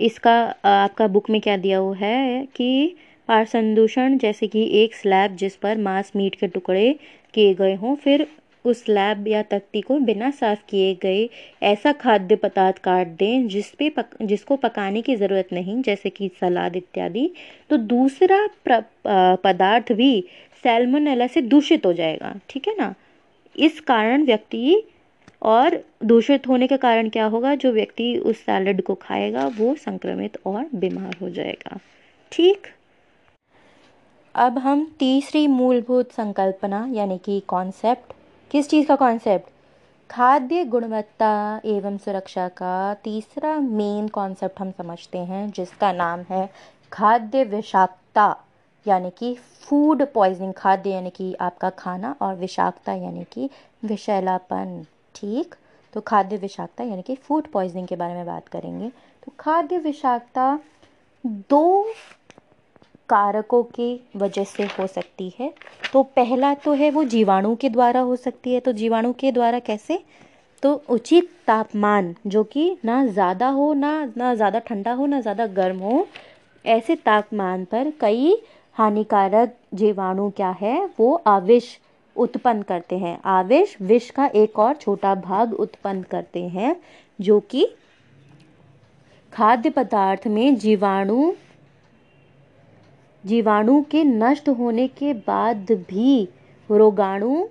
इसका, आपका बुक में क्या दिया हुआ है कि पार संदूषण जैसे कि एक स्लैब जिस पर मांस, मीट के टुकड़े किए गए हों, फिर उस स्लैब या तख्ती को बिना साफ़ किए गए ऐसा खाद्य पदार्थ काट दें जिस पे पक, जिसको पकाने की ज़रूरत नहीं जैसे कि सलाद इत्यादि। तो दूसरा पदार्थ भी सैल्मोनेला से दूषित हो जाएगा ठीक है ना? इस कारण व्यक्ति और दूषित होने के कारण क्या होगा? जो व्यक्ति उस सैलड को खाएगा वो संक्रमित और बीमार हो जाएगा ठीक? अब हम तीसरी मूलभूत संकल्पना यानी कि कॉन्सेप्ट किस चीज़ का कॉन्सेप्ट खाद्य गुणवत्ता एवं सुरक्षा का तीसरा मेन कॉन्सेप्ट हम समझते हैं, जिसका नाम है खाद्य विषाक्तता, यानी कि फ़ूड पॉइजनिंग खाद्य यानी कि आपका खाना और विषाक्तता यानी कि विषैलापन, ठीक? तो खाद्य विषाक्तता यानी कि फ़ूड पॉइजनिंग के बारे में बात करेंगे। तो खाद्य विषाक्तता दो कारकों की वजह से हो सकती है। तो पहला तो है वो जीवाणु के द्वारा हो सकती है। तो जीवाणु के द्वारा कैसे? तो उचित तापमान, जो कि ना ज़्यादा हो, ना ना ज़्यादा ठंडा हो, ना ज़्यादा गर्म हो, ऐसे तापमान पर कई हानिकारक जीवाणु क्या है? वो आविश उत्पन्न करते हैं। आवेश विष का एक और छोटा भाग उत्पन्न करते हैं, जो कि खाद्य पदार्थ में जीवाणु जीवाणु के नष्ट होने के बाद भी रोगाणु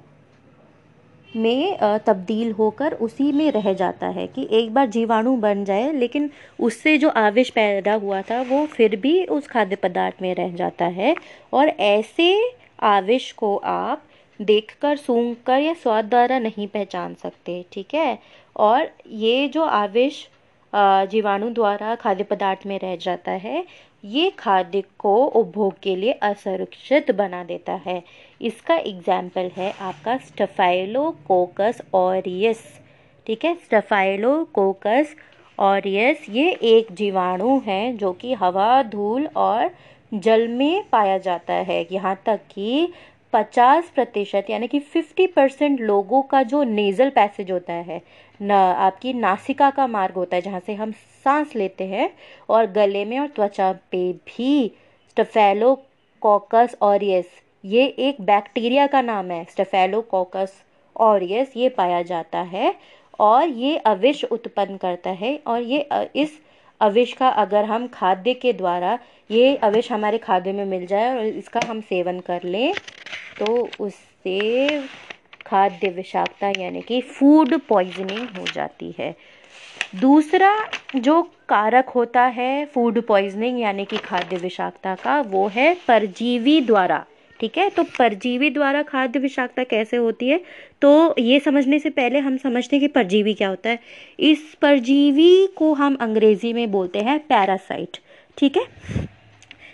में तब्दील होकर उसी में रह जाता है कि एक बार जीवाणु बन जाए, लेकिन उससे जो आवेश पैदा हुआ था, वो फिर भी उस खाद्य पदार्थ में रह जाता है। और ऐसे आविश को आप देखकर, सूंघकर या स्वाद द्वारा नहीं पहचान सकते, ठीक है? और ये जो आविश जीवाणु द्वारा खाद्य पदार्थ में रह जाता है ये खाद्य को उपभोग के लिए असुरक्षित बना देता है। इसका एग्ज़ाम्पल है आपका स्टफाइलोकोकस ऑरियस ठीक है? स्टफाइलो स्टफाइलोकोकस ऑरियस ये एक जीवाणु है जो कि हवा, धूल और जल में पाया जाता है। यहाँ तक कि पचास प्रतिशत यानी कि फिफ्टी परसेंट लोगों का जो नेज़ल पैसेज होता है, न, आपकी नासिका का मार्ग होता है, जहाँ से हम सांस लेते हैं और गले में और त्वचा पे भी स्टफेलोकोकस ऑरियस ये एक बैक्टीरिया का नाम है। स्टफेलोकोकस ऑरियस ये पाया जाता है और ये अविश उत्पन्न करता है और ये इस अविश का अगर हम खाद्य के द्वारा ये अविश हमारे खाद्य में मिल जाए और इसका हम सेवन कर लें तो उससे खाद्य विषाक्तता यानी कि फ़ूड पॉइजनिंग हो जाती है। दूसरा जो कारक होता है फ़ूड पॉइजनिंग यानी कि खाद्य विषाक्तता का, वो है परजीवी द्वारा। ठीक है? तो परजीवी द्वारा खाद्य विषाक्तता कैसे होती है? तो ये समझने से पहले हम समझते हैं कि परजीवी क्या होता है। इस परजीवी को हम अंग्रेज़ी में बोलते हैं पैरासाइट ठीक है?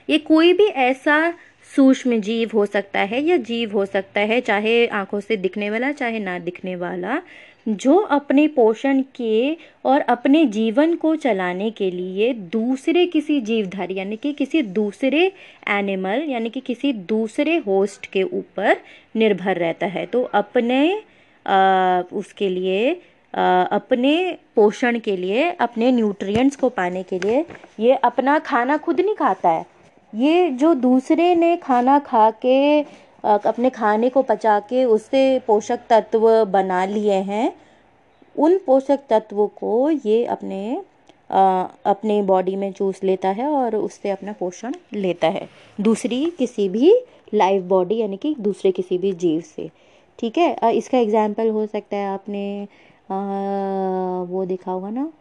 ये कोई भी ऐसा सूक्ष्म जीव हो सकता है या जीव हो सकता है, चाहे आँखों से दिखने वाला, चाहे ना दिखने वाला। जो अपने पोषण के और अपने जीवन को चलाने के लिए दूसरे किसी जीवधारी यानी कि किसी दूसरे एनिमल यानी कि किसी दूसरे होस्ट के ऊपर निर्भर रहता है। तो अपने आ, उसके लिए आ, अपने पोषण के लिए अपने न्यूट्रिएंट्स को पाने के लिए ये अपना खाना खुद नहीं खाता है। ये जो दूसरे ने खाना खा के अपने खाने को पचा के उससे पोषक तत्व बना लिए हैं। उन पोषक तत्वों को ये अपने आ, अपने बॉडी में चूस लेता है और उससे अपना पोषण लेता है। दूसरी किसी भी लाइव बॉडी यानी कि दूसरे किसी भी जीव से। ठीक है? इसका एग्ज़ाम्पल हो सकता है आपने आ, वो देखा होगा ना?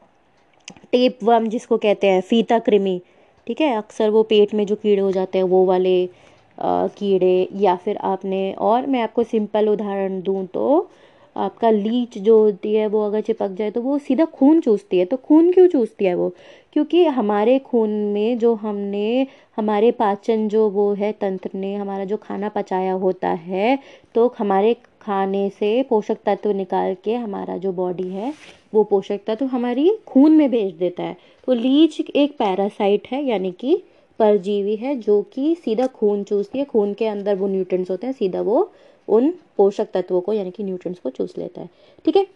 टेप वर्म जिसको कहते हैं फीता कृमि। ठीक है? अक्सर वो पेट में जो कीड़े हो जाते हैं वो वाले कीड़े या फिर आपने और मैं आपको सिंपल उदाहरण दूँ तो आपका लीच जो होती है वो अगर चिपक जाए तो वो सीधा खून चूसती है। तो खून क्यों चूसती है वो? क्योंकि हमारे खून में जो हमने, हमारे पाचन जो वो है तंत्र ने, हमारा जो खाना पचाया होता है तो हमारे खाने से पोषक तत्व निकाल के हमारा जो बॉडी है वो पोषक तत्व हमारी खून में भेज देता है। तो लीच एक पैरासाइट है, यानी कि परजीवी है जो कि सीधा खून चूसती है, खून के अंदर वो न्यूट्रंस होते हैं, सीधा वो उन पोषक तत्वों को, यानी कि न्यूट्रंस को चूस लेता है। ठीक है?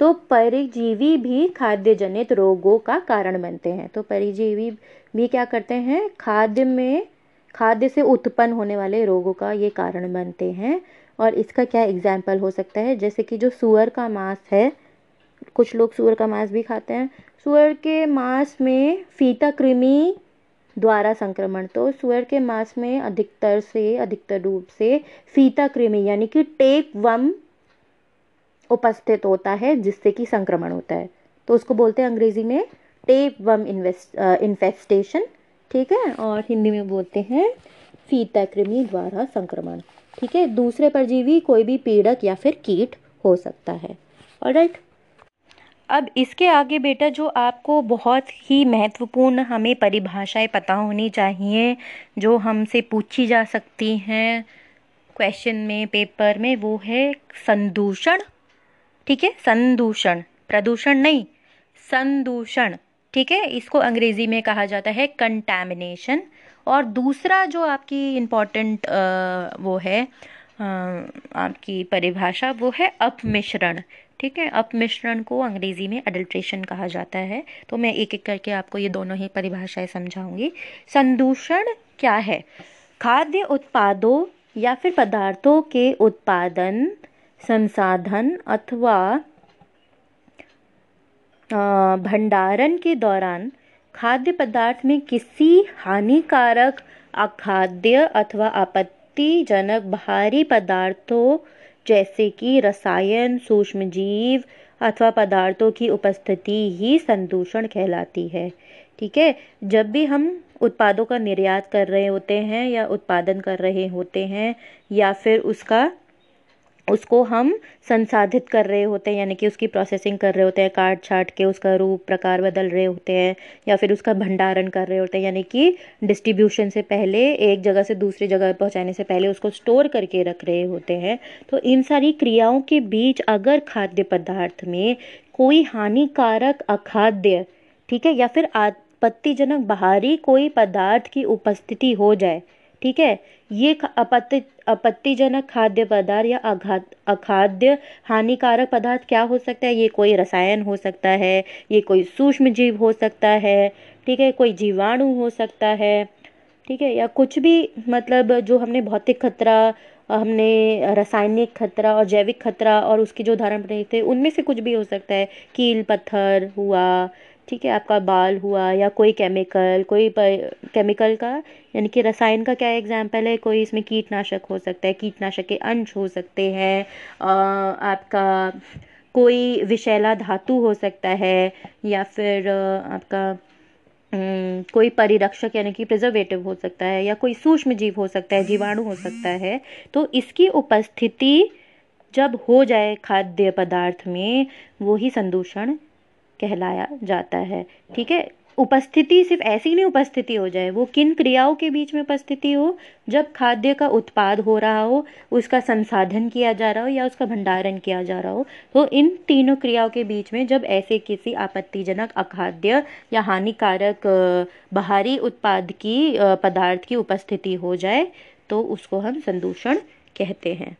तो परिजीवी भी खाद्य जनित रोगों का कारण बनते हैं। तो परिजीवी भी क्या करते हैं? खाद्य में, खाद्य से उत्पन्न होने वाले रोगों का ये कारण बनते हैं। और इसका क्या एग्ज़ाम्पल हो सकता है? जैसे कि जो सुअर का मांस है, कुछ लोग सुअर का मांस भी खाते हैं। सुअर के मांस में फीता कृमि द्वारा संक्रमण। तो सुअर के मांस में अधिकतर से अधिकतर रूप से फीता कृमि, यानी कि टेक वम उपस्थित होता है, जिससे कि संक्रमण होता है। तो उसको बोलते हैं अंग्रेज़ी में टेप वम इन्फेस्टेशन, ठीक है? और हिंदी में बोलते हैं फीता कृमि द्वारा संक्रमण, ठीक है? दूसरे परजीवी कोई भी पीड़क या फिर कीट हो सकता है। और राइट अब इसके आगे बेटा जो आपको बहुत ही महत्वपूर्ण हमें परिभाषाएँ पता होनी चाहिए, जो हमसे पूछी जा सकती हैं क्वेश्चन में पेपर में, वो है संदूषण। ठीक है? संदूषण। प्रदूषण नहीं, संदूषण। ठीक है? इसको अंग्रेज़ी में कहा जाता है कंटेमिनेशन और दूसरा जो आपकी इम्पोर्टेंट वो है आपकी परिभाषा, वो है अपमिश्रण। ठीक है? अपमिश्रण को अंग्रेज़ी में अडल्ट्रेशन कहा जाता है। तो मैं एक एक करके आपको ये दोनों ही परिभाषाएँ समझाऊँगी। संदूषण क्या है? खाद्य उत्पादों या फिर पदार्थों के उत्पादन, संसाधन अथवा भंडारण के दौरान खाद्य पदार्थ में किसी हानिकारक अखाद्य अथवा आपत्तिजनक बाहरी पदार्थों जैसे कि रसायन सूक्ष्म जीव अथवा पदार्थों की उपस्थिति ही संदूषण कहलाती है। ठीक है? जब भी हम उत्पादों का निर्यात कर रहे होते हैं या उत्पादन कर रहे होते हैं या फिर उसका उसको हम संसाधित कर रहे होते हैं, यानी कि उसकी प्रोसेसिंग कर रहे होते हैं, काट छाट के उसका रूप, प्रकार बदल रहे होते हैं, या फिर उसका भंडारण कर रहे होते हैं, यानी कि डिस्ट्रीब्यूशन से पहले, एक जगह से दूसरी जगह पहुँचाने से पहले उसको स्टोर करके रख रहे होते हैं। तो इन सारी क्रियाओं के बीच अगर खाद्य पदार्थ में कोई हानिकारक अखाद्य, ठीक है, या फिर आपत्तिजनक बाहरी कोई पदार्थ की उपस्थिति हो जाए ठीक है? ये आपत्ति आपत्तिजनक खाद्य पदार्थ या अघात अखाद्य हानिकारक पदार्थ क्या हो सकता है? ये कोई रसायन हो सकता है, ये कोई सूक्ष्म जीव हो सकता है, ठीक है? कोई जीवाणु हो सकता है, ठीक है? या कुछ भी मतलब जो हमने भौतिक खतरा, हमने रासायनिक खतरा और जैविक खतरा और उसकी जो उदाहरण रहे थे, उनमें से कुछ भी हो सकता है। कील, पत्थर, हुआ ठीक है, आपका बाल हुआ या कोई केमिकल कोई केमिकल का, यानी कि रसायन का क्या एग्ज़ाम्पल है? कोई इसमें कीटनाशक हो सकता है, कीटनाशक के अंश हो सकते हैं आपका कोई विषैला धातु हो सकता है, या फिर आपका कोई परिरक्षक यानी कि प्रिजर्वेटिव हो सकता है, या कोई सूक्ष्म जीव हो सकता है, जीवाणु हो सकता है तो इसकी उपस्थिति जब हो जाए खाद्य पदार्थ में, वो ही संदूषण कहलाया जाता है। ठीक है? उपस्थिति सिर्फ़ ऐसी नहीं उपस्थिति हो जाए, वो किन क्रियाओं के बीच में उपस्थिति हो? जब खाद्य का उत्पाद हो रहा हो, उसका संसाधन किया जा रहा हो या उसका भंडारण किया जा रहा हो तो इन तीनों क्रियाओं के बीच में जब ऐसे किसी आपत्तिजनक अखाद्य या हानिकारक बाहरी उत्पाद की पदार्थ की उपस्थिति हो जाए तो उसको हम संदूषण कहते हैं।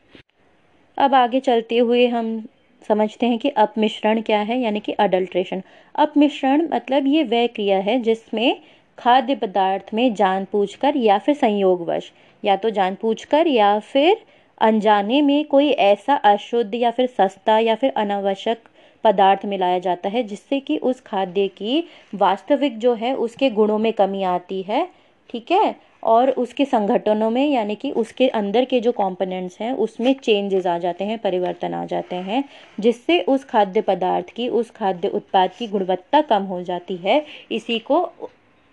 अब आगे चलते हुए हम समझते हैं कि अपमिश्रण क्या है, यानी कि अडल्ट्रेशन अपमिश्रण मतलब ये वह क्रिया है जिसमें खाद्य पदार्थ में जानबूझकर या फिर संयोगवश, या तो जानबूझकर या फिर अनजाने में कोई ऐसा अशुद्ध या फिर सस्ता या फिर अनावश्यक पदार्थ मिलाया जाता है जिससे कि उस खाद्य की वास्तविक जो है उसके गुणों में कमी आती है, ठीक है? और उसके संगठनों में, यानी कि उसके अंदर के जो कंपोनेंट्स हैं, उसमें चेंजेस आ जाते हैं, परिवर्तन आ जाते हैं, जिससे उस खाद्य पदार्थ की, उस खाद्य उत्पाद की गुणवत्ता कम हो जाती है। इसी को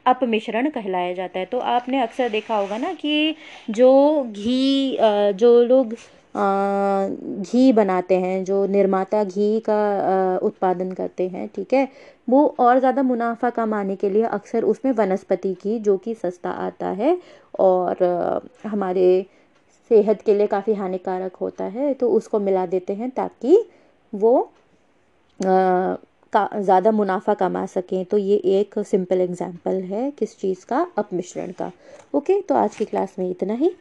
अपमिश्रण कहलाया जाता है। तो आपने अक्सर देखा होगा ना कि जो घी जो लोग घी बनाते हैं, जो निर्माता घी का उत्पादन करते हैं, ठीक है? वो और ज़्यादा मुनाफा कमाने के लिए अक्सर उसमें वनस्पति घी जो कि सस्ता आता है और हमारे सेहत के लिए काफ़ी हानिकारक होता है तो उसको मिला देते हैं ताकि वो ज़्यादा मुनाफा कमा सकें। तो ये एक सिंपल एग्जांपल है किस चीज़ का, अपमिश्रण का। ओके तो आज की क्लास में इतना ही।